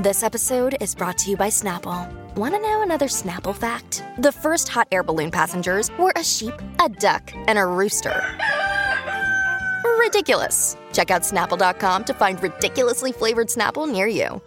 This episode is brought to you by Snapple. Want to know another Snapple fact? The first hot air balloon passengers were a sheep, a duck, and a rooster. Ridiculous. Check out snapple.com to find ridiculously flavored Snapple near you.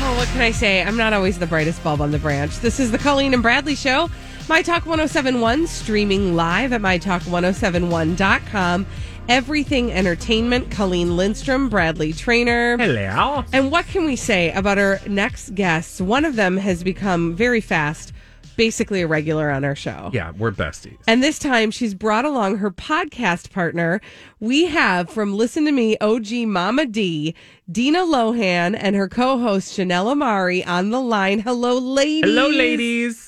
Oh, what can I say? I'm not always the brightest bulb on the branch. This is the Colleen and Bradley Show. My Talk 1071, streaming live at MyTalk1071.com. Everything Entertainment, Colleen Lindstrom, Bradley Traynor. Hello. And what can we say about our next guests? One of them has become very fast, basically a regular on our show. Yeah, we're besties. And this time she's brought along her podcast partner. We have from Listen to Me, OG Mama D, Dina Lohan, and her co host Chanel Omari on the line. Hello, ladies. Hello, ladies.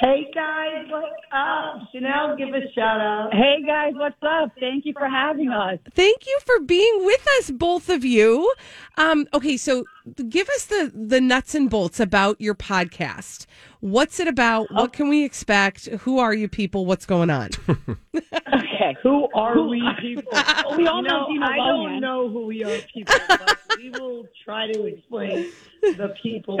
Hey guys, what's up? Chanel, give a shout out. Hey guys, what's up? Thank you for having us. Thank you for being with us, both of you. Um, okay, so give us the the nuts and bolts about your podcast. What's it about? What can we expect? Who are you people? What's going on? Okay. Who are we people? We all You know Dina I don't know who we are people, but we will try to explain the people.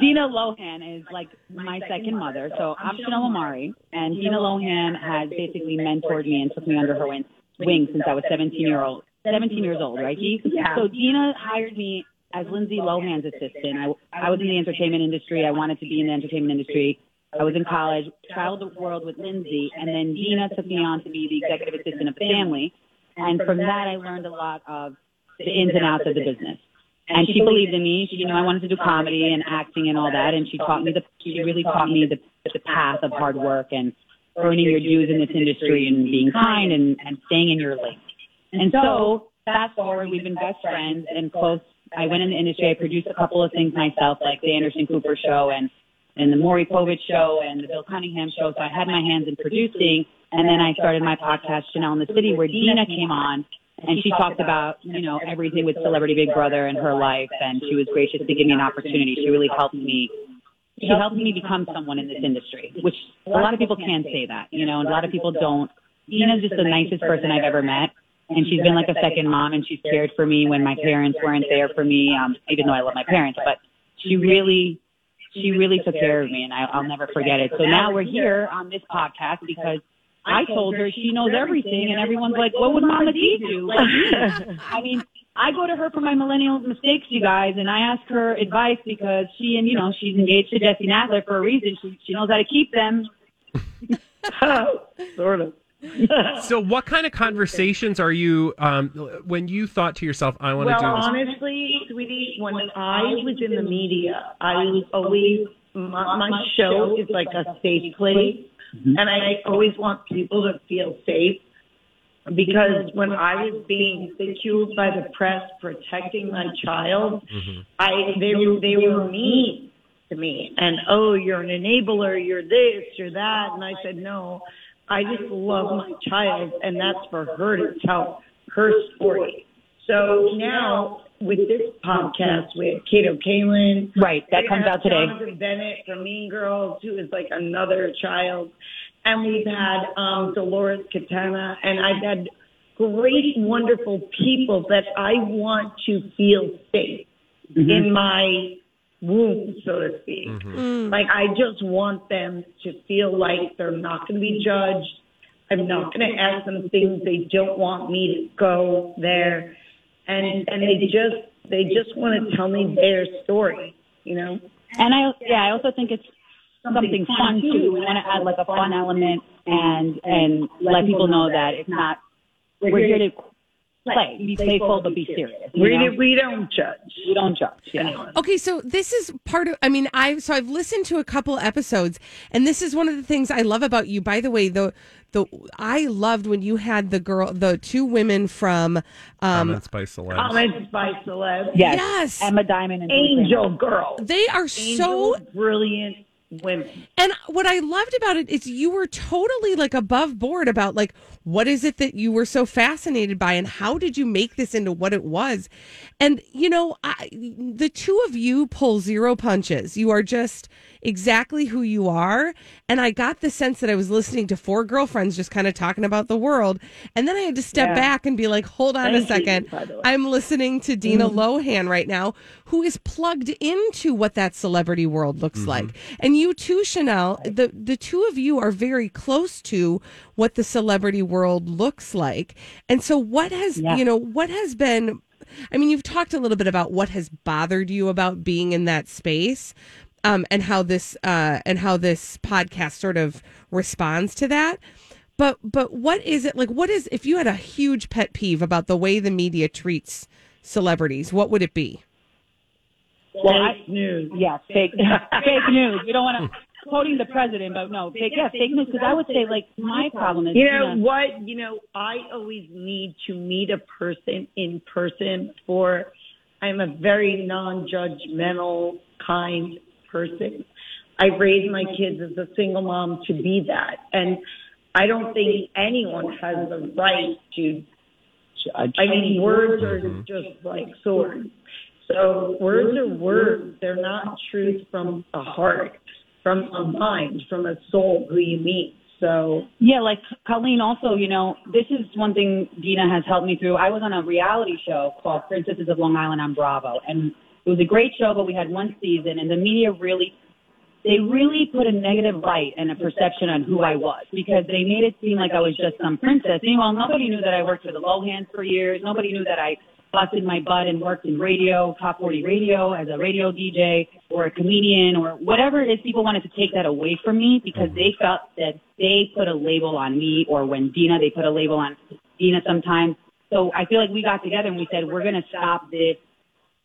Dina Lohan is like my second mother. So I'm Chanel Omari, and Dina Lohan has basically mentored me and took me under her wing, wing since I was 17 year old, 17 years old, right? Keith? So Dina hired me as Lindsay Lohan's assistant. I, I was in the entertainment industry. I wanted to be in the entertainment industry. I was in college, traveled the world with Lindsay, and then Dina took me on to be the executive assistant of the family. And from that, I learned a lot of the ins and outs of the business. And she believed in me. She know, I wanted to do comedy and acting and all that. And she taught me the, she really taught me the, the path of hard work and earning your dues in this industry and being kind and, and staying in your lane. And so fast forward, we've been best friends and close. I went in the industry. I produced a couple of things myself, like the Anderson Cooper show and, and the Maury Povich show and the Bill Cunningham show. So I had my hands in producing. And then I started my podcast, Chanel in the City, where Dina came on and she talked about, you know, everything with Celebrity Big Brother and her life. And she was gracious to give me an opportunity. She really helped me. She helped me become someone in this industry, which a lot of people can't say that, you know, and a lot of people don't. Dina's just the nicest person I've ever met. And she's been like a second mom and she's cared for me when my parents weren't there for me, um, even though I love my parents, but she really, she really took care of me and I, I'll never forget it. So now we're here on this podcast because I told her she knows everything, and everyone's like, "What would Mama D do?" Like. I mean, I go to her for my millennial mistakes, you guys, and I ask her advice because she and you know she's engaged to Jesse Nadler for a reason. She she knows how to keep them. sort of. So, what kind of conversations are you um, when you thought to yourself, "I want to Well, do this"? honestly, sweetie, when I was in the media, I was always my, my show is like a safe place, and I always want people to feel safe. Because when I was being ridiculed by the press protecting my child, mm-hmm. I they were they were mean to me and oh you're an enabler, you're this, you're that, and I said no, I just love my child and that's for her to tell her story. So now with this podcast with Kato Kaelin, Right, that we comes out today. Jonathan Bennett from Mean Girls, who is like another child. And we've had um, Dolores Catania, and I've had great, wonderful people that I want to feel safe mm-hmm. in my womb, so to speak. Mm-hmm. Mm. Like, I just want them to feel like they're not going to be judged. I'm not going to ask them things they don't want me to go there. And, and they just, they just want to tell me their story, you know? And I yeah, I also think it's something fun too. We want to add like a fun element and and let people know that it's not we're here to play, be playful, but be serious. you We, know? we don't judge. we don't judge. Yeah. anyone. Okay, so this is part of. I mean, I so I've listened to a couple episodes, and this is one of the things I love about you. By the way, the the I loved when you had the girl, the two women from. Um, Comments by celebs. Comments by celebs. Yes. Yes. Emma Diamond and Angel girl. they are so brilliant women. And what I loved about it is you were totally like above board about like what is it that you were so fascinated by and how did you make this into what it was? And you know, I, the two of you pull zero punches. You are just exactly who you are. And I got the sense that I was listening to four girlfriends just kind of talking about the world. And then I had to step Yeah. back and be like, hold on a Thank you, second. by the way. I'm listening to Dina mm-hmm. Lohan right now, who is plugged into what that celebrity world looks mm-hmm. like. And you too, Chanel, the, the two of you are very close to what the celebrity world looks like. And so what has, Yeah. you know, what has been, I mean, you've talked a little bit about what has bothered you about being in that space. Um, and how this uh, and how this podcast sort of responds to that. But but what is it like? What is if you had a huge pet peeve about the way the media treats celebrities? What would it be? Well, I, Fake news. yeah, fake, fake news. We don't want to quoting the president, but no, fake, yeah, fake news. Because I would say, like, my problem is, You know Tina, what? You know, I always need to meet a person in person for I'm a very non-judgmental, kind person. I raised my kids as a single mom to be that. And I don't think anyone has the right to I mean, words are just like swords. So words are words. They're not truth from a heart, from a mind, from a soul who you meet. So Yeah, like Colleen also, you know, this is one thing Dina has helped me through. I was on a reality show called Princesses of Long Island on Bravo and it was a great show, but we had one season and the media really they really put a negative light and a perception on who I was because they made it seem like I was just some princess. Meanwhile, nobody knew that I worked for the Lohans for years. Nobody knew that I busted my butt and worked in radio, top 40 radio as a radio DJ or a comedian or whatever it is. People wanted to take that away from me because they mm-hmm. felt that they put a label on me or when Dina, they put a label on Dina sometimes. So I feel like we got together and we said, we're going to stop this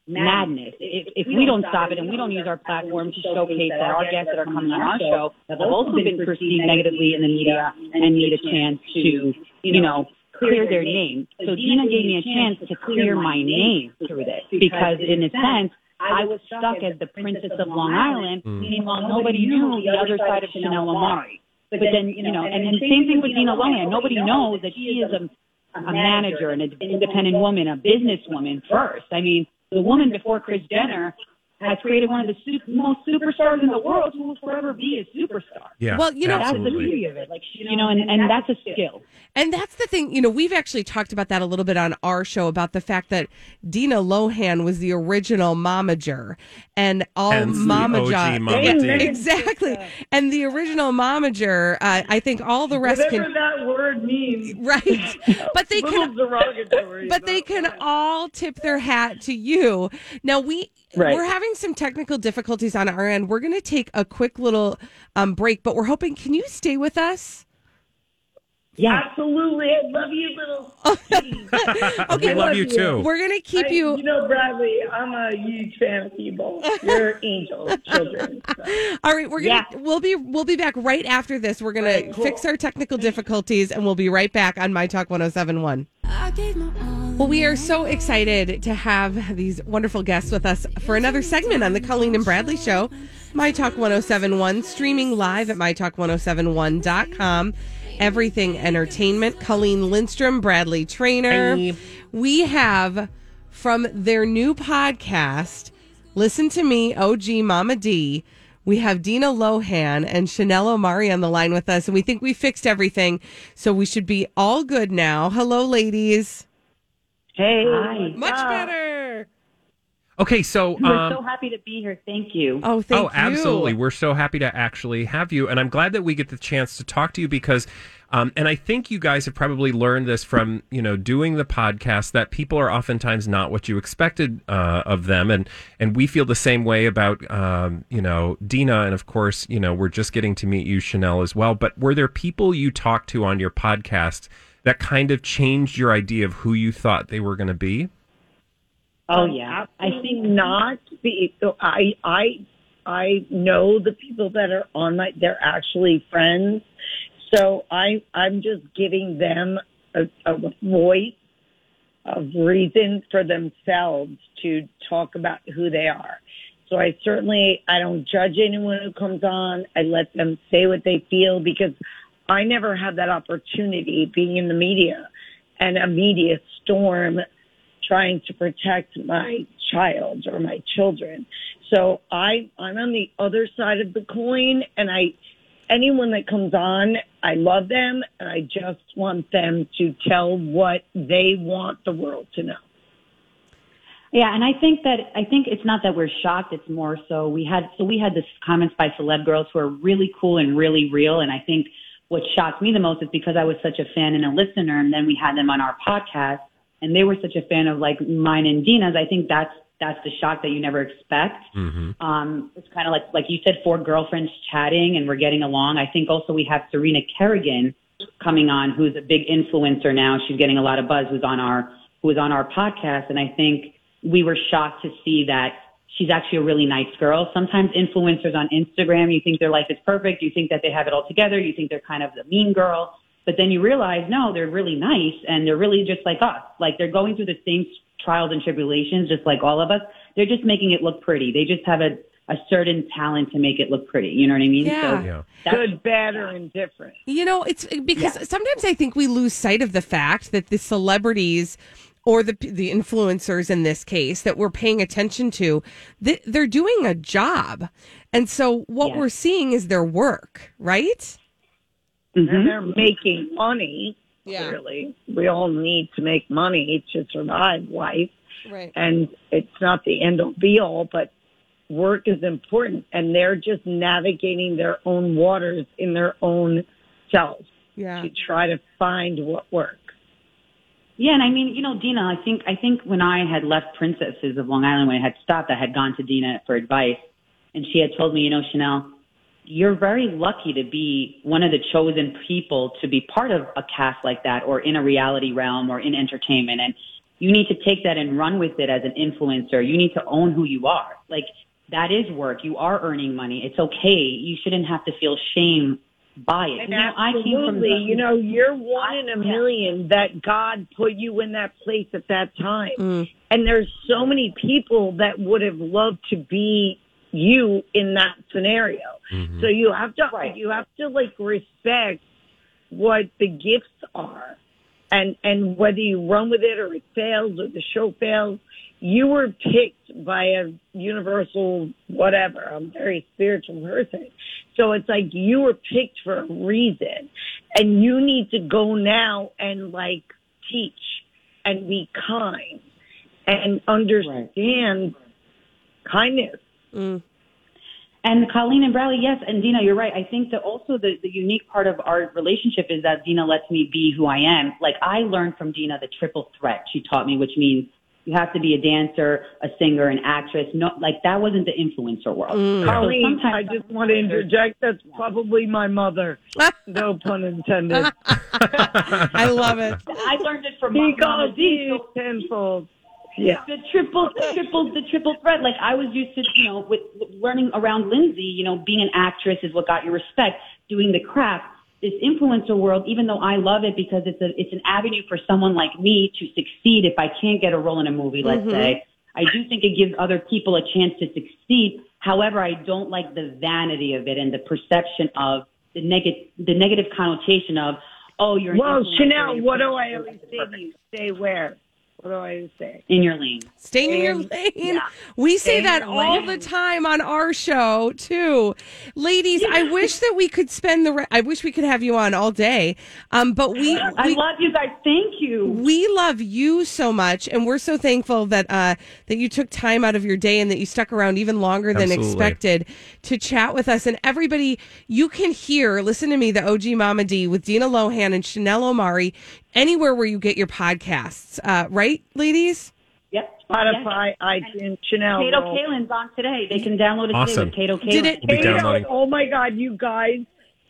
madness. If, if we don't stop it and we don't use our platform to showcase that our guests that are coming on our show have also been perceived negatively in the media and need a chance to, you know, clear their name. So Dina gave me a chance to clear my name through this because in a sense, I was stuck as the princess of Long Island. Mm. Meanwhile, nobody knew the other side of Chanel Omari. But then, you know, and then same thing with Dina Lohan. Nobody knows that she is a, a manager and an independent woman, a businesswoman first. I mean, the woman before Kris Jenner has created one of the super, most superstars in the world who will forever be a superstar. Yeah. Well, you know- That's the beauty of it. Like, you know, and, and that's a skill. And that's the thing, you know, we've actually talked about that a little bit on our show about the fact that Dina Lohan was the original momager and all Hence the mama OG jo- Mama Yeah, exactly. And the original momager, uh, I think all the rest whatever can that word means, right. But they can derogatory. but they can all tip their hat to you. Now we Right. we're having some technical difficulties on our end. We're going to take a quick little um, break, but we're hoping. Can you stay with us? Yeah. Absolutely, I love you, little. Okay, we love you too. We're going to keep I- you. you know, Bradley, I'm a huge fan of you both. You're angels, children. So. All right, we're gonna we'll be we'll be back right after this. We're gonna Right, cool. fix our technical difficulties and we'll be right back on My Talk 1071. Well, we are so excited to have these wonderful guests with us for another segment on the Colleen and Bradley Show. My Talk 1071, streaming live at MyTalk1071.com. Everything Entertainment. Colleen Lindstrom, Bradley Traynor. Hey. We have from their new podcast, Listen to Me, OG Mama D. We have Dina Lohan and Chanel Omari on the line with us, and we think we fixed everything, so we should be all good now. Hello, ladies. Hey. Hi. Much better. Okay, so We're um, so happy to be here. Thank you. Oh, thank you. oh, you. absolutely. We're so happy to actually have you. And I'm glad that we get the chance to talk to you because, um, and I think you guys have probably learned this from, you know, doing the podcast that people are oftentimes not what you expected uh, of them. And, and we feel the same way about, um, you know, Dina. And of course, you know, we're just getting to meet you, Chanel, as well. But were there people you talked to on your podcast that kind of changed your idea of who you thought they were going to be? Oh Um, yeah, I think not. Be- so I I I know the people that are on my. They're actually friends. So I I'm just giving them a, a voice of reason for themselves to talk about who they are. So I certainly I don't judge anyone who comes on. I let them say what they feel because I never had that opportunity being in the media and a media storm trying to protect my child or my children. So I I'm on the other side of the coin and I anyone that comes on, I love them and I just want them to tell what they want the world to know. Yeah, and I think that I think it's not that we're shocked. It's more so we had so we had this comments by celeb girls who are really cool and really real. And I think what shocked me the most is because I was such a fan and a listener, and then we had them on our podcast, and they were such a fan of like mine and Dina's. I think that's that's the shock that you never expect. Um, it's kind of like like you said, four girlfriends chatting and we're getting along. I think also we have Serena Kerrigan coming on, who's a big influencer now. She's getting a lot of buzz. Who's on our who was on our podcast, and I think we were shocked to see that she's actually a really nice girl. Sometimes influencers on Instagram, you think their life is perfect, you think that they have it all together, you think they're kind of the mean girl, but then you realize no, they're really nice and they're really just like us. Like they're going through the same trials and tribulations just like all of us. They're just making it look pretty. They just have a a certain talent to make it look pretty. You know what I mean? Yeah. Yeah. Good, bad, or indifferent. You know, it's because sometimes I think we lose sight of the fact that the celebrities or the the influencers in this case that we're paying attention to, they, they're doing a job. And so what Yes. we're seeing is their work, right? Mm-hmm. And they're making money. Yeah. Clearly, we all need to make money to survive life. Right. and it's not the end all be all, but work is important and they're just navigating their own waters in their own selves Yeah. to try to find what works. Yeah, and I mean, you know, Dina, I think I think when I had left Princesses of Long Island, when I had stopped, I had gone to Dina for advice, and she had told me, you know, Chanel, you're very lucky to be one of the chosen people to be part of a cast like that, or in a reality realm, or in entertainment, and you need to take that and run with it as an influencer. You need to own who you are. Like that is work. You are earning money. It's okay. You shouldn't have to feel shame by it. And you know, I came from absolutely, the, you know, you're one in a Yeah. million that God put you in that place at that time. Mm. And there's so many people that would have loved to be you in that scenario. So you have to Right. you have to like respect what the gifts are. And and whether you run with it or it fails or the show fails, you were picked by a universal whatever. I'm a very spiritual person. So it's like you were picked for a reason. And you need to go now and like teach and be kind and understand kindness. Mm. And Colleen and Bradley, yes, and Dina, you're right. I think that also the, the unique part of our relationship is that Dina lets me be who I am. Like I learned from Dina the triple threat she taught me, which means you have to be a dancer, a singer, an actress. No, like that wasn't the influencer world. Mm. So Colleen, sometimes- I just want to interject. That's probably my mother. No pun intended. I love it. I learned it from Mama because Z. he is So tenfold. Yeah. the triple, the triple, the triple threat. Like I was used to, you know, with, with learning around Lindsay, you know, being an actress is what got your respect. Doing the craft, this influencer world, even though I love it because it's a, it's an avenue for someone like me to succeed. If I can't get a role in a movie, let's mm-hmm. say, I do think it gives other people a chance to succeed. However, I don't like the vanity of it and the perception of the negative, the negative connotation of, oh, you're Well, Chanel, what do I always say to you? Stay where? What do I say? in your lane. Staying in your lane. yeah. We say Stay in that all lane. the time on our show too, ladies. I wish that we could spend the. Re- I wish we could have you on all day. Um, but we, I we love you guys. Thank you. we love you so much, and we're so thankful that uh, that you took time out of your day and that you stuck around even longer than Absolutely. expected to chat with us. And everybody, you can hear, listen to me, the OG Mama D with Dina Lohan and Chanel Omari anywhere where you get your podcasts. Uh, right, ladies? Yep. Spotify, iTunes, Chanel. Kato Roll. Kaelin's on today. They can download it Awesome. today with Kato Kaelin. Did it- We'll be Kato, oh my God, you guys.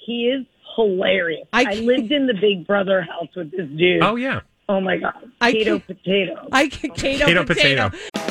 He is hilarious. I I, lived in the Big Brother house with this dude. Oh yeah. Oh my god. I Potato can't- potato. I can Kato, Potato, potato. potato.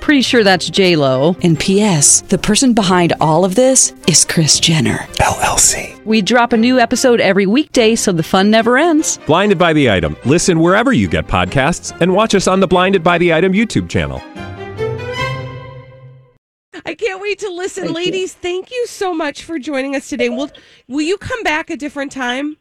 Pretty sure that's J Lo. And P.S. The person behind all of this is Kris Jenner. LLC. We drop a new episode every weekday, so the fun never ends. Blinded by the item. Listen wherever you get podcasts, and watch us on the Blinded by the Item YouTube channel. I can't wait to listen, ladies. Thank you so much for joining us today. Will Will you come back a different time?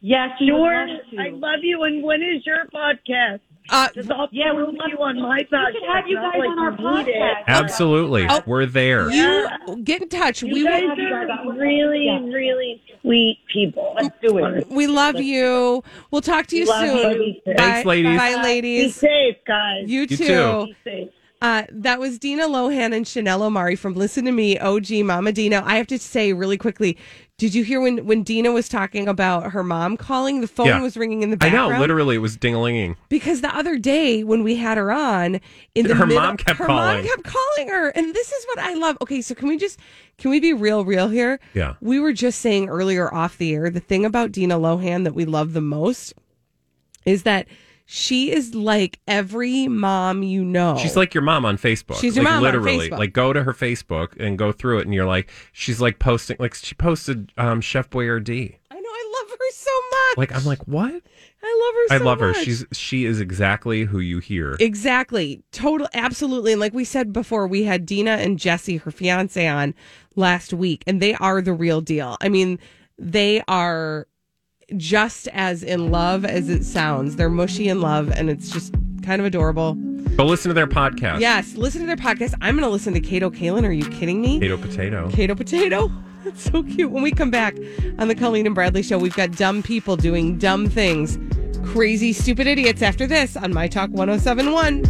Yes, would sure. I love you. And when is your podcast? Uh, Just I'll Yeah, we put would love you on my podcast. We should have you guys like on our you need it. podcast. Absolutely. Oh. We're there. you get in touch. You we guys will, are really, really sweet people. Let's do it. we love you. We'll talk to you Love soon. you. Bye. Thanks, ladies. Bye, Be ladies. safe, guys. You You too. too. Be safe. Uh, that was Dina Lohan and Chanel Omari from Listen to Me, OG Mama Dina. I have to say really quickly, did you hear when, when Dina was talking about her mom calling? The phone Yeah. was ringing in the background. I background. know. Literally, it was ding-a-linging. Because the other day when we had her on, in the Her middle, mom kept her calling. mom kept calling her, and this is what I love. Okay, so can we just can we be real, real here? Yeah. We were just saying earlier off the air the thing about Dina Lohan that we love the most is that she is like every mom you know. She's like your mom on Facebook. She's your like, mom on literally. Facebook. Like go to her Facebook and go through it, and you're like, she's like posting. Like she posted um, Chef Boyardee. I know I love her so much. Like I'm like, what? I love her. I so love her. much. She's she is exactly who you hear. Exactly. Total absolutely. And like we said before, we had Dina and Jesse, her fiance, on last week, and they are the real deal. I mean, they are just as in love as it sounds. They're mushy in love, and it's just kind of adorable. Go listen to their podcast. Yes, listen to their podcast. I'm going to listen to Kato Kaelin. Are you kidding me? Potato potato. Kato Potato. That's so cute. When we come back on the Colleen and Bradley show, we've got dumb people doing dumb things. Crazy, stupid idiots after this on My Talk 1071.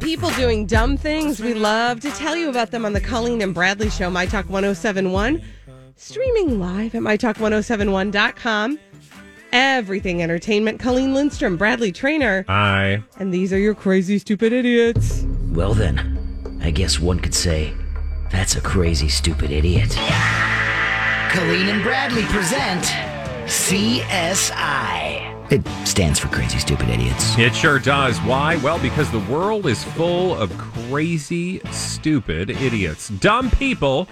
People doing dumb things. We love to tell you about them on the Colleen and Bradley show, My Talk 1071. Streaming live at MyTalk1071.com. Everything Entertainment. Colleen Lindstrom, Bradley Traynor. I And these are your crazy, stupid idiots. Well, then, I guess one could say that's a crazy, stupid idiot. Colleen and Bradley present CSI. It stands for Crazy Stupid Idiots. It sure does. Why? Well, because the world is full of crazy, stupid idiots. Dumb people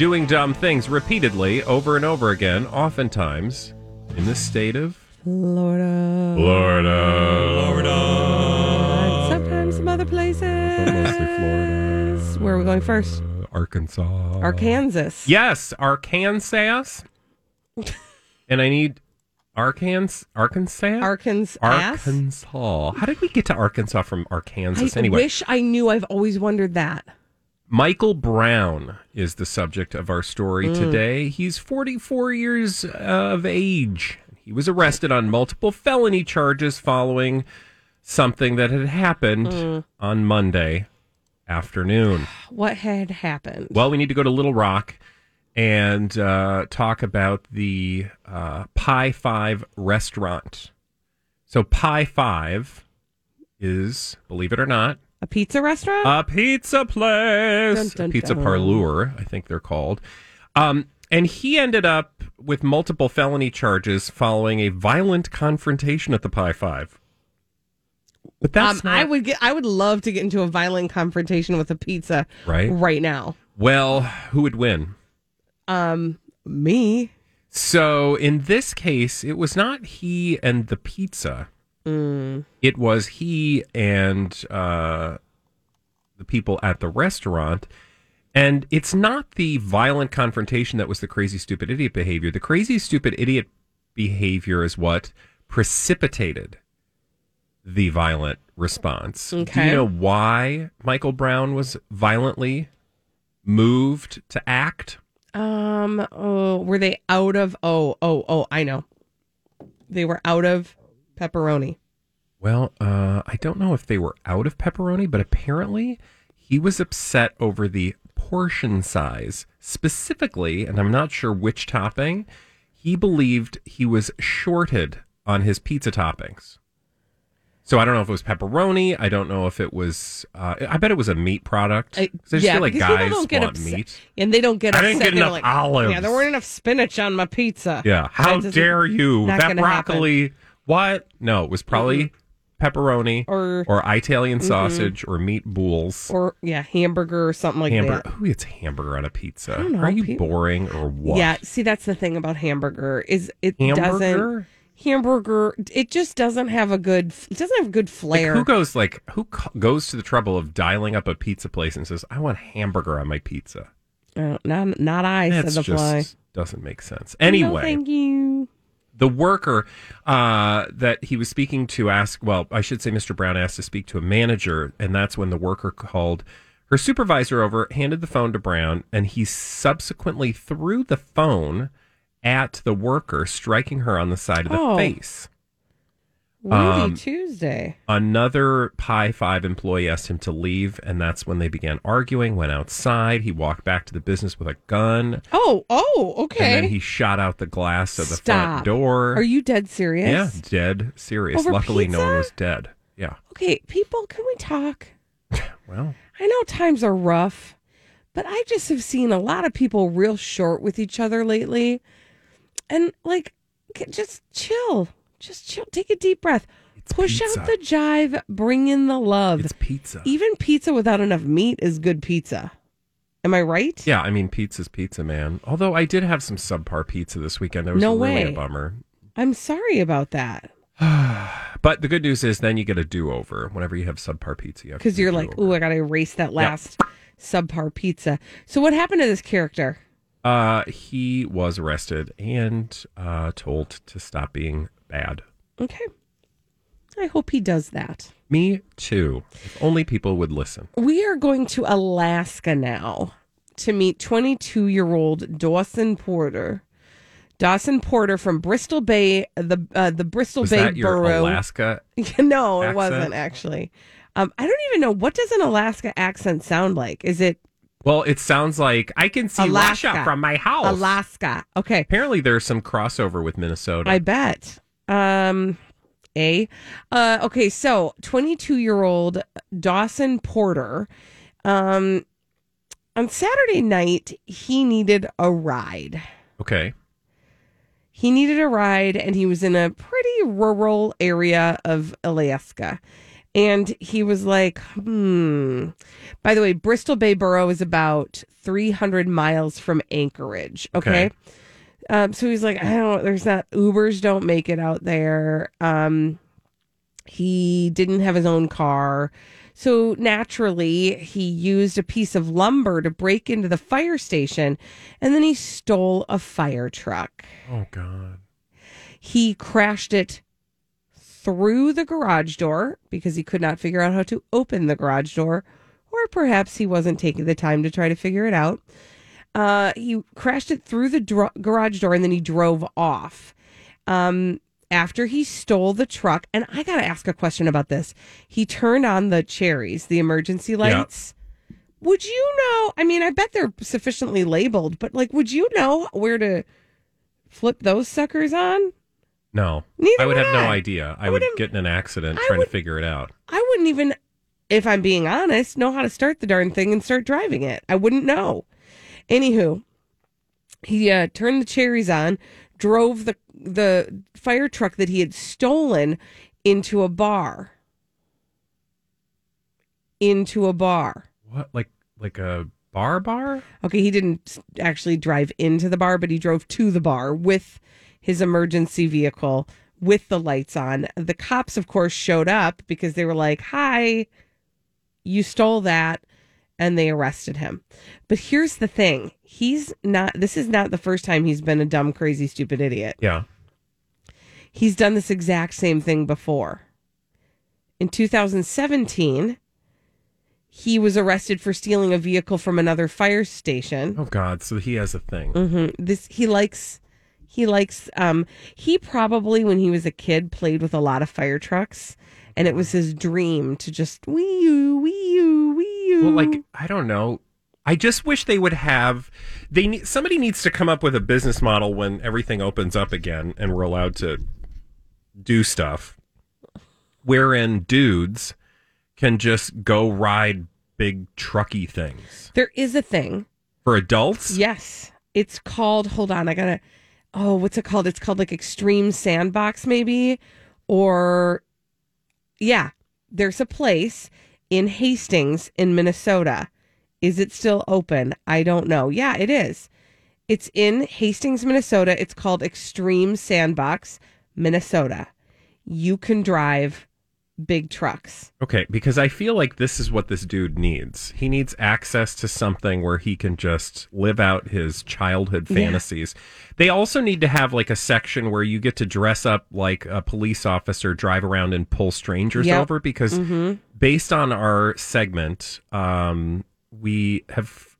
doing dumb things repeatedly over and over again, oftentimes in the state of Florida. Florida. And sometimes some other places. Mostly Florida. Where are we going first? Arkansas. Arkansas. Yes, Arkansas. and I need Arkansas. Arkansas? Arkansas. Arkansas. How did we get to Arkansas from Arkansas anyway? I anyway? wish I knew. I've always wondered that. Michael Brown is the subject of our story Mm. today. He's 44 years of age. He was arrested on multiple felony charges following something that had happened Mm. on Monday afternoon. What had happened? Well, we need to go to Little Rock and uh, talk about the uh, Pie Five restaurant. So, Pie Five is, believe it or not, A pizza restaurant? a pizza place, Dun, dun, pizza dun. parlor, I think they're called. Um, and he ended up with multiple felony charges following a violent confrontation at the Pie Five. But that's um, not I would get. I would love to get into a violent confrontation with a pizza right. right now. Well, who would win? Um, me. So in this case, it was not he and the pizza. Mm. It was he and uh, the people at the restaurant. And it's not the violent confrontation that was the crazy, stupid idiot behavior. The crazy, stupid idiot behavior is what precipitated the violent response. Do you know why Michael Brown was violently moved to act? Um. Oh, were they out of? Oh, oh, oh. I know. They were out of pepperoni. Well, uh, I don't know if they were out of pepperoni, but apparently he was upset over the portion size specifically, and I'm not sure which topping. He believed he was shorted on his pizza toppings. So I don't know if it was pepperoni. I don't know if it was. Uh, I bet it was a meat product. I just yeah, feel like guys don't get want upset, meat. and they don't get. I upset. didn't get enough like, olives. Yeah, there weren't enough spinach on my pizza. Yeah. How dare you? That gonna happen. What? No, it was probably pepperoni Or- Italian Mhm. sausage or meat boules. Or yeah, hamburger or something like hamburger. that. Who eats hamburger on a pizza? Know, Are you people- boring or what? Yeah, see that's the thing about hamburger is it Hamburger? doesn't hamburger it just doesn't have a good it doesn't have good Like, flair. who goes like who co- goes to the trouble of dialing up a pizza place and says, "I want hamburger on my pizza"? Uh, not not I That's said the just fly. doesn't make sense. No, Anyway, thank you. The worker uh, that he was speaking to asked, well, I should say Mr. Brown asked to speak to a manager, and that's when the worker called her supervisor over, handed the phone to Brown, and he subsequently threw the phone at the worker, striking her on the side of the Oh. face. Rudy Um, Tuesday. Another Pie Five employee asked him to leave, and that's when they began arguing. Went outside. He walked back to the business with a gun. Oh, oh, okay. And then he shot out the glass of the Stop. front door. Are you dead serious? Yeah, dead serious. Over Luckily, no one was dead. Yeah. Okay, people, can we talk? Well, I know times are rough, but I just have seen a lot of people real short with each other lately. And like, just chill. Just chill. Take a deep breath. Push out the jive. Bring in the love. It's pizza. Even pizza without enough meat is good pizza. Am I right? yeah, I mean, pizza's pizza, man. Although I did have some subpar pizza this weekend. That was No really way. a bummer. I'm sorry about that. But the good news is then you get a do over. Whenever you have subpar pizza, you Because do you're like, do-over. ooh, I got to erase that last subpar pizza. So what happened to this character? Uh, he was arrested and uh, told to stop being bad. Okay. I hope he does that. Me too. If only people would listen. We are going to Alaska now to meet 22 year old Dawson Porter. Dawson Porter from Bristol Bay, the uh, the Bristol Was Bay that your borough. Alaska? no, it wasn't actually. Um, I don't even know what does an Alaska accent sound like. Is it Well, it sounds like I can see Alaska Russia from my house. Alaska? Okay, Apparently, there's some crossover with Minnesota. I bet. Um, a. Uh, okay, so 22 year old Dawson Porter. Um, on Saturday night, he needed a ride. okay. He needed a ride, and he was in a pretty rural area of Alaska. And he was like, hmm. By the way, Bristol Bay Borough is about 300 miles from Anchorage. Okay. Okay. Um, so he's like, I don't, there's not, Ubers don't make it out there. Um, he didn't have his own car. So naturally, he used a piece of lumber to break into the fire station and then he stole a fire truck. Oh God. He crashed it through the garage door because he could not figure out how to open the garage door, or perhaps he wasn't taking the time to try to figure it out. Uh, he crashed it through the dro- garage door and then he drove off. Um, after he stole the truck, and I got to ask a question about this. He turned on the cherries, the emergency lights. Would you know? I mean, I bet they're sufficiently labeled, but like, would you know where to flip those suckers on? No. Neither I would would have no idea. I, I would get in an accident I trying would- to figure it out. I wouldn't even, if I'm being honest, know how to start the darn thing and start driving it. I wouldn't know. Anywho, he uh, turned the cherries on, drove the the fire truck that he had stolen into a bar. Into a bar. What? Like like a bar bar? Okay, he didn't actually drive into the bar, but he drove to the bar with his emergency vehicle with the lights on. The cops, of course, showed up because they were like, Hi, you stole that. And they arrested him. But here's the thing he's not, this is not the first time he's been a dumb, crazy, stupid idiot. Yeah. He's done this exact same thing before. In 2017, he was arrested for stealing a vehicle from another fire station. Oh God. So he has a thing. hmm This he likes. He likes. Um, he probably when he was a kid played with a lot of fire trucks, and it was his dream to just wee you, wee you, wee you. Well, like I don't know. I just wish they would have. They need somebody needs to come up with a business model when everything opens up again and we're allowed to do stuff, wherein dudes can just go ride big trucky things there is a thing. for adults. Yes, it's called. Hold on, I gotta. Oh, what's it called? It's called like Extreme Sandbox, maybe, or yeah. There's a place in Hastings in Minnesota. Is it still open? I don't know. Yeah, it is. It's in Hastings, Minnesota. It's called Extreme Sandbox, Minnesota. You can drive big trucks. Okay, because I feel like this is what this dude needs. He needs access to something where he can just live out his childhood Yeah. fantasies. They also need to have like a section where you get to dress up like a police officer, drive around and pull strangers Yep. over because Mhm. Based on our segment, um, we have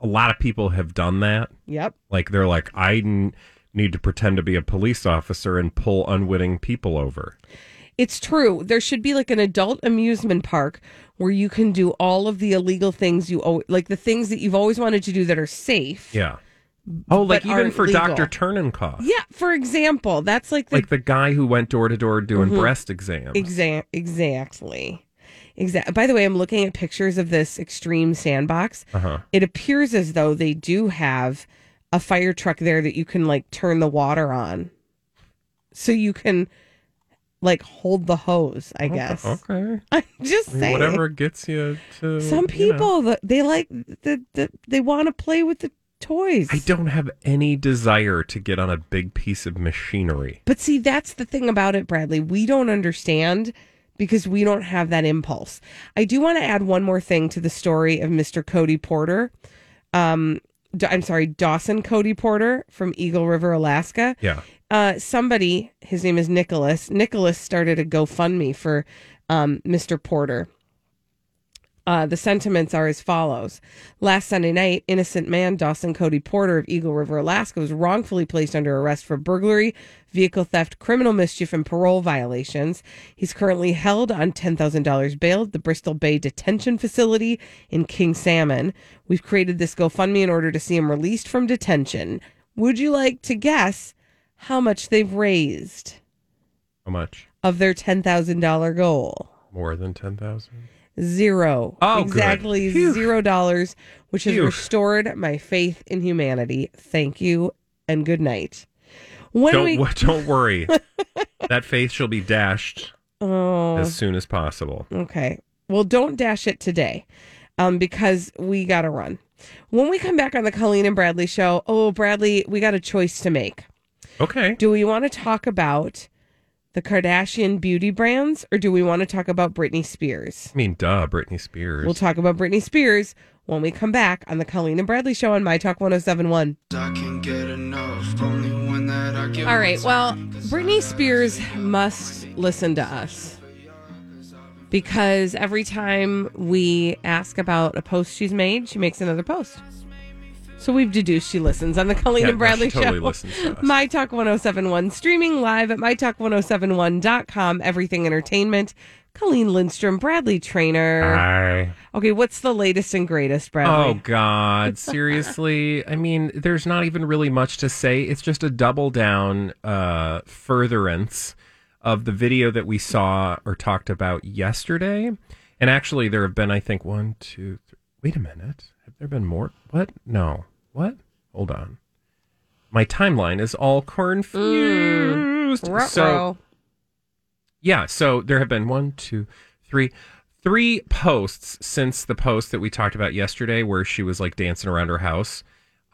a lot of people have done that. Yep. Like they're like, I n- need to pretend to be a police officer and pull unwitting people over. It's true. There should be like an adult amusement park where you can do all of the illegal things you al- like the things that you've always wanted to do that are safe. Yeah. Oh, like even for legal. Dr. Turnenkoff. Yeah, for example, that's like the like the guy who went door to door doing Mhm. breast exams. Exa- exactly. Exactly. By the way, I'm looking at pictures of this extreme sandbox. Uh-huh. It appears as though they do have a fire truck there that you can like turn the water on. So you can like hold the hose, I guess. Okay. I'm just saying. Whatever gets you to Some you know. people they like the, the they want to play with the toys. I don't have any desire to get on a big piece of machinery. But see, that's the thing about it, Bradley. We don't understand because we don't have that impulse. I do want to add one more thing to the story of Mr. Cody Porter. Um, I'm sorry, Dawson Cody Porter from Eagle River, Alaska. Yeah. Uh, somebody, his name is Nicholas. Nicholas started a GoFundMe for um, Mr. Porter. Uh, the sentiments are as follows. Last Sunday night, innocent man Dawson Cody Porter of Eagle River, Alaska, was wrongfully placed under arrest for burglary, vehicle theft, criminal mischief, and parole violations. He's currently held on $10,000 bail at the Bristol Bay Detention Facility in King Salmon. We've created this GoFundMe in order to see him released from detention. Would you like to guess how much they've raised How much? of their $10,000 goal? More than 10,000? Zero. Oh, exactly zero dollars, which has Phew. restored my faith in humanity. Thank you and good night. When don't, we don't worry. that faith shall be dashed oh as soon as possible. okay, well don't dash it today, um because we got to run. When we come back on the Colleen and Bradley show, oh Bradley, we got a choice to make. Okay. Do we want to talk about the Kardashian beauty brands, or do we want to talk about Britney Spears? I mean, duh, Britney Spears. We'll talk about Britney Spears when we come back on the Colleen and Bradley show on My Talk 1071. All right, well, Britney Spears must listen to us because every time we ask about a post she's made, she makes another post. So we've deduced she listens on the Colleen Yeah, and no, Bradley totally show. listens to us. My Talk 1071, streaming live at mytalk1071.com, everything entertainment. Colleen Lindstrom, Bradley Traynor. Hi. Okay, what's the latest and greatest, Bradley? Oh God! Seriously, I mean, there's not even really much to say. It's just a double down, uh, furtherance of the video that we saw or talked about yesterday. And actually, there have been, I think, one, two, three. Wait a minute. Have there been more? What? No. What? Hold on. My timeline is all confused. Mm. So yeah, so there have been one, two, three, three posts since the post that we talked about yesterday, where she was like dancing around her house,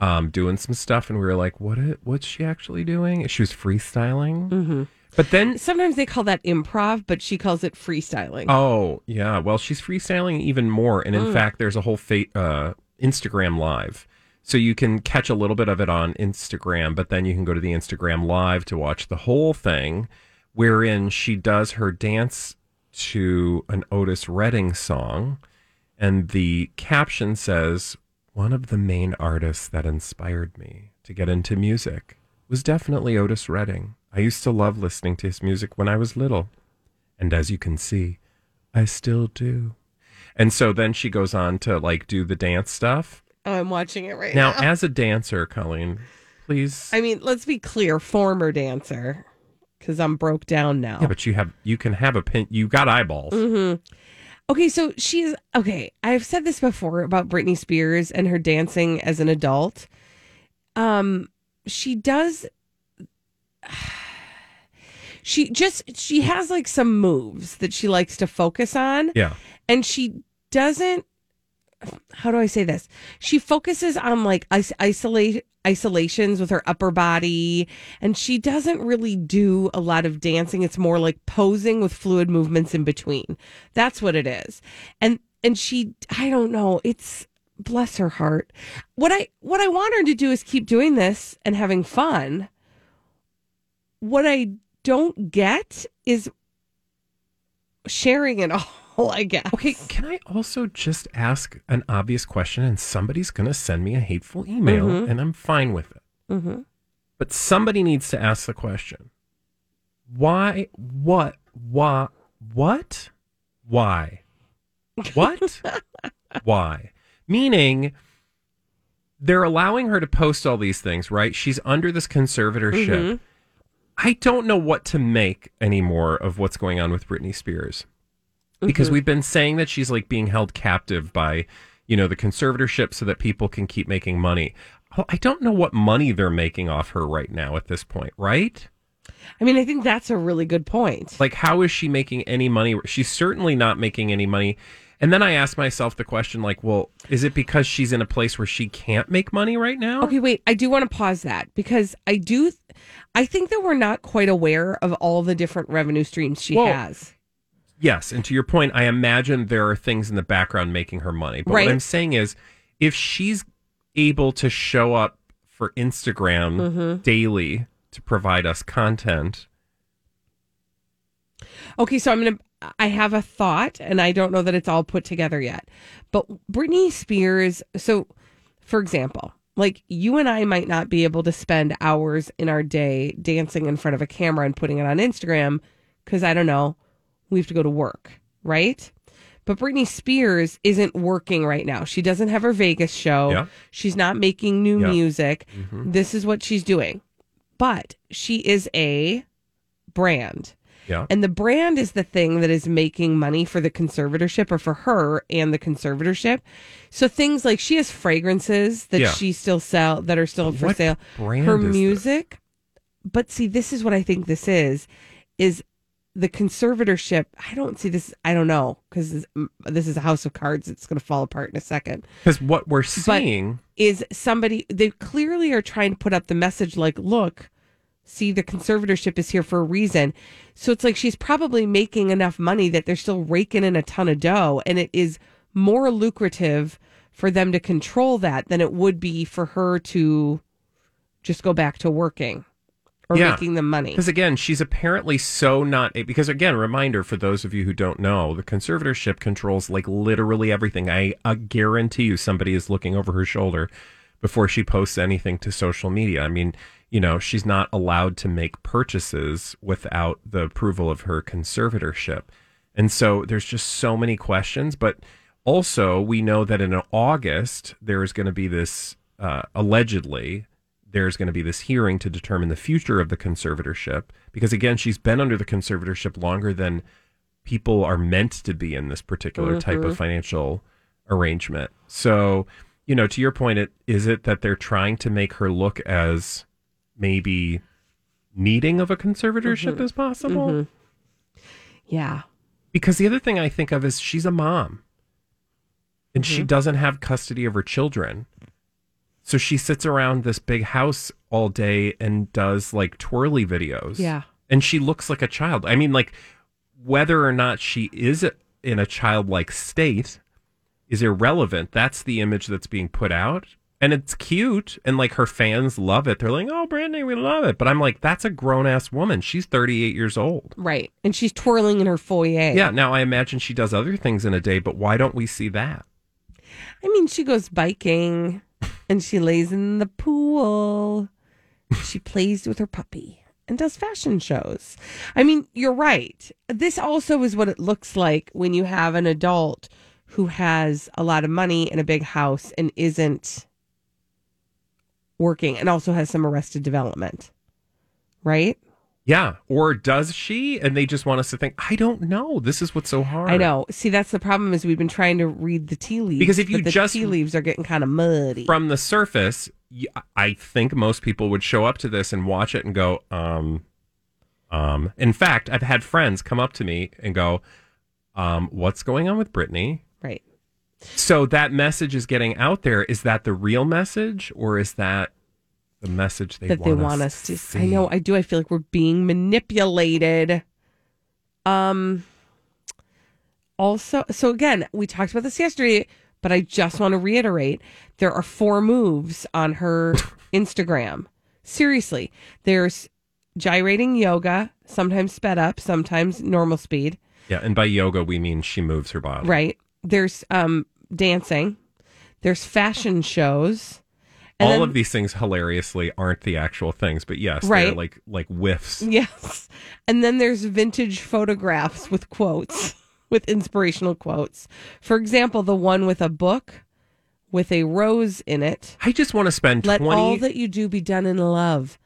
um, doing some stuff, and we were like, "What? What's she actually doing?" She was freestyling. Mhm. But then Sometimes they call that improv, but she calls it freestyling. Oh, yeah. Well, she's freestyling even more. And in Mm. fact, there's a whole fa- uh, Instagram live. So you can catch a little bit of it on Instagram, but then you can go to the Instagram live to watch the whole thing, wherein she does her dance to an Otis Redding song. And the caption says, One of the main artists that inspired me to get into music was definitely Otis Redding. I used to love listening to his music when I was little. And as you can see, I still do. And so then she goes on to like do the dance stuff. Oh, I'm watching it right Now, now. as a dancer, Colleen, please. I mean, let's be clear, former dancer, because I'm broke down now. Yeah, but you have you can have a pin. You got eyeballs. Mm-hmm. Okay, so she's okay. I've said this before about Britney Spears and her dancing as an adult. Um, she does. She just she has like some moves that she likes to focus on. Yeah. and she doesn't. How do I say this? She focuses on like is- isolate isolations with her upper body, and she doesn't really do a lot of dancing. It's more like posing with fluid movements in between. That's what it is. And and she, I don't know. It's bless her heart. What I what I want her to do is keep doing this and having fun. What I don't get is sharing it all. I guess. Okay, can I also just ask an obvious question and somebody's going to send me a hateful email Mhm. and I'm fine with it. Mm-hmm. But somebody needs to ask the question. Why what why what why what why meaning they're allowing her to post all these things right she's under this conservatorship Mhm. i don't know what to make anymore of what's going on with britney spears because Mhm. we've been saying that she's like being held captive by you know the conservatorship so that people can keep making money Oh, i don't know what money they're making off her right now at this point right I mean, I think that's a really good point. like how is she making any money she's certainly not making any money and then i ask myself the question like well is it because she's in a place where she can't make money right now Okay, wait. I do want to pause that because I do. I think that we're not quite aware of all the different revenue streams she Well, has. Yes and to your point i imagine there are things in the background making her money but Right. what i'm saying is if she's able to show up for instagram Mhm. daily to provide us content Okay, so I'm gonna. I have a thought, and I don't know that it's all put together yet. But Britney Spears. So, for example, like you and I might not be able to spend hours in our day dancing in front of a camera and putting it on Instagram because I don't know, we have to go to work, right? But Britney Spears isn't working right now. She doesn't have her Vegas show. Yeah. She's not making new Yeah. music. Mhm. This is what she's doing. But she is a brand. yeah And the brand is the thing that is making money for the conservatorship or for her and the conservatorship. So things like she has fragrances that Yeah. she still sell that are still for What sale. her is this? music. But see, this is what I think this is is the conservatorship. I don't see this. I don't know because this, this is a house of cards. It's going to fall apart in a second because what we're seeing is somebody they clearly are trying to put up the message like look see the conservatorship is here for a reason so it's like she's probably making enough money that they're still raking in a ton of dough and it is more lucrative for them to control that than it would be for her to just go back to working or making them money Because again, she's apparently so not because again, reminder for those of you who don't know, the conservatorship controls like literally everything. I, I guarantee you, somebody is looking over her shoulder before she posts anything to social media. I mean, you know, she's not allowed to make purchases without the approval of her conservatorship, and so there's just so many questions. But also, we know that in August there is going to be this uh, allegedly there's going to be this hearing to determine the future of the conservatorship because again she's been under the conservatorship longer than people are meant to be in this particular type Mhm. of financial arrangement so you know to your point it is it that they're trying to make her look as maybe needing of a conservatorship Mhm. as possible Mhm. yeah because the other thing i think of is she's a mom and she Mhm. doesn't have custody of her children so she sits around this big house all day and does like twirly videos. Yeah. and she looks like a child. I mean, like whether or not she is in a childlike state is irrelevant. That's the image that's being put out. And it's cute. And like her fans love it. They're like, oh, Brandy, we love it. But I'm like, that's a grown ass woman. She's 38 years old. Right. And she's twirling in her foyer. Yeah. Now I imagine she does other things in a day, but why don't we see that? I mean, she goes biking and she lays in the pool. She plays with her puppy and does fashion shows. I mean, you're right. This also is what it looks like when you have an adult who has a lot of money and a big house and isn't working and also has some arrested development. Right? Yeah. Or does she? And they just want us to think, I don't know. This is what's so hard. I know. See, that's the problem is we've been trying to read the tea leaves. Because if you the just- tea leaves are getting kind of muddy. From the surface, I think most people would show up to this and watch it and go, um, um. In fact, I've had friends come up to me and go, um, what's going on with Britney? right. So that message is getting out there. Is that the real message or is that the message they that want they want us to. See. I know. I do. I feel like we're being manipulated. Um. Also, so again, we talked about this yesterday, but I just want to reiterate: there are four moves on her Instagram. Seriously, there's gyrating yoga, sometimes sped up, sometimes normal speed. Yeah. And by yoga, we mean she moves her body. Right. There's um dancing. There's fashion shows. And All then- of these things hilariously aren't the actual things, but yes, they're Right. like like whiffs. Yes. And then there's vintage photographs with quotes, with inspirational quotes. For example, the one with a book with a rose in it. I just want to spend Let twenty. all that you do be done in love.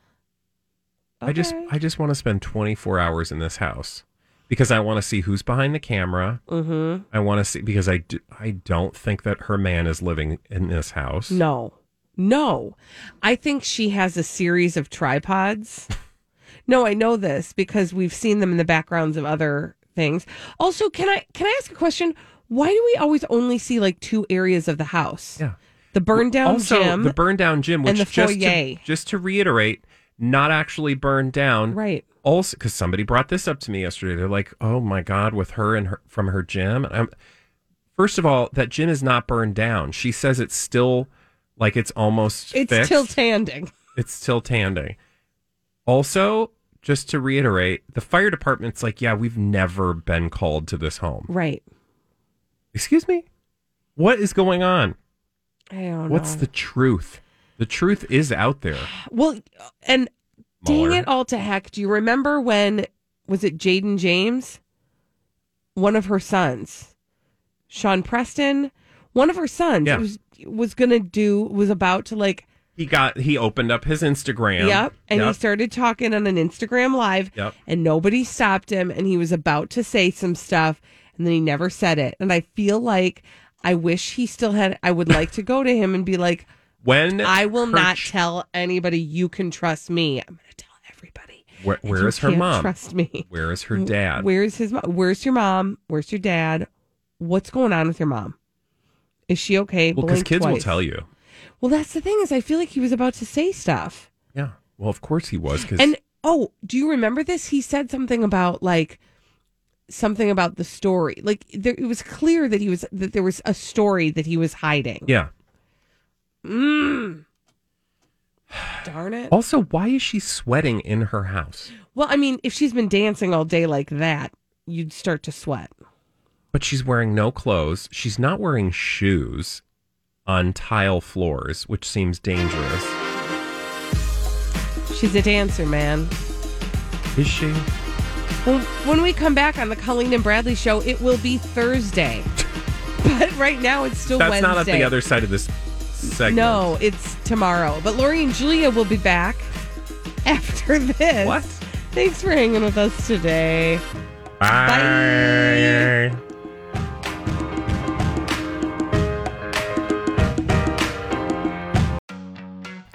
I just I just want to spend 24 hours in this house because I want to see who's behind the camera. Mm-hmm. I want to see because I do, I don't think that her man is living in this house. No. No. I think she has a series of tripods. no, I know this because we've seen them in the backgrounds of other things. Also, can I can I ask a question? Why do we always only see like two areas of the house? Yeah. The burn down also, gym. the burn down gym, which and the just foyer. to, just to reiterate, not actually burned down. Right. Also, because somebody brought this up to me yesterday, they're like, "Oh my god," with her and her from her gym. I'm, first of all, that gym is not burned down. She says it's still like it's almost it's fixed. still tanding. It's still tanding. Also, just to reiterate, the fire department's like, yeah, we've never been called to this home. Right. Excuse me? What is going on? I don't What's know. the truth? The truth is out there. Well, and dang it all to heck. Do you remember when, was it Jayden James? One of her sons, Sean Preston, one of her sons Yeah. was, was to do, was about to like, He got he opened up his Instagram. yep. And he started talking on an Instagram live Yep. and nobody stopped him. And he was about to say some stuff and then he never said it. And I feel like I wish he still had, I would like to go to him and be like, when I will her not tell anybody you can trust me. I'm to tell everybody. Where, where is her mom? Trust me. Where is her dad? Where's his mom? Where's your mom? Where's your dad? What's going on with your mom? Is she okay? well, because kids will tell you. Well, that's the thing is, I feel like he was about to say stuff. Yeah. Well, of course he was. Because And oh, do you remember this? He said something about like something about the story. Like there, it was clear that he was that there was a story that he was hiding. yeah. Mm. Darn it. Also, why is she sweating in her house? Well, I mean, if she's been dancing all day like that, you'd start to sweat. But she's wearing no clothes. She's not wearing shoes on tile floors, which seems dangerous. She's a dancer, man. Is she? Well, when we come back on the Colleen and Bradley show, it will be Thursday. But right now, it's still That's Wednesday. not at the other side of this segment. No, it's tomorrow. But Lori and Julia will be back after this. What? Thanks for hanging with us today. Bye.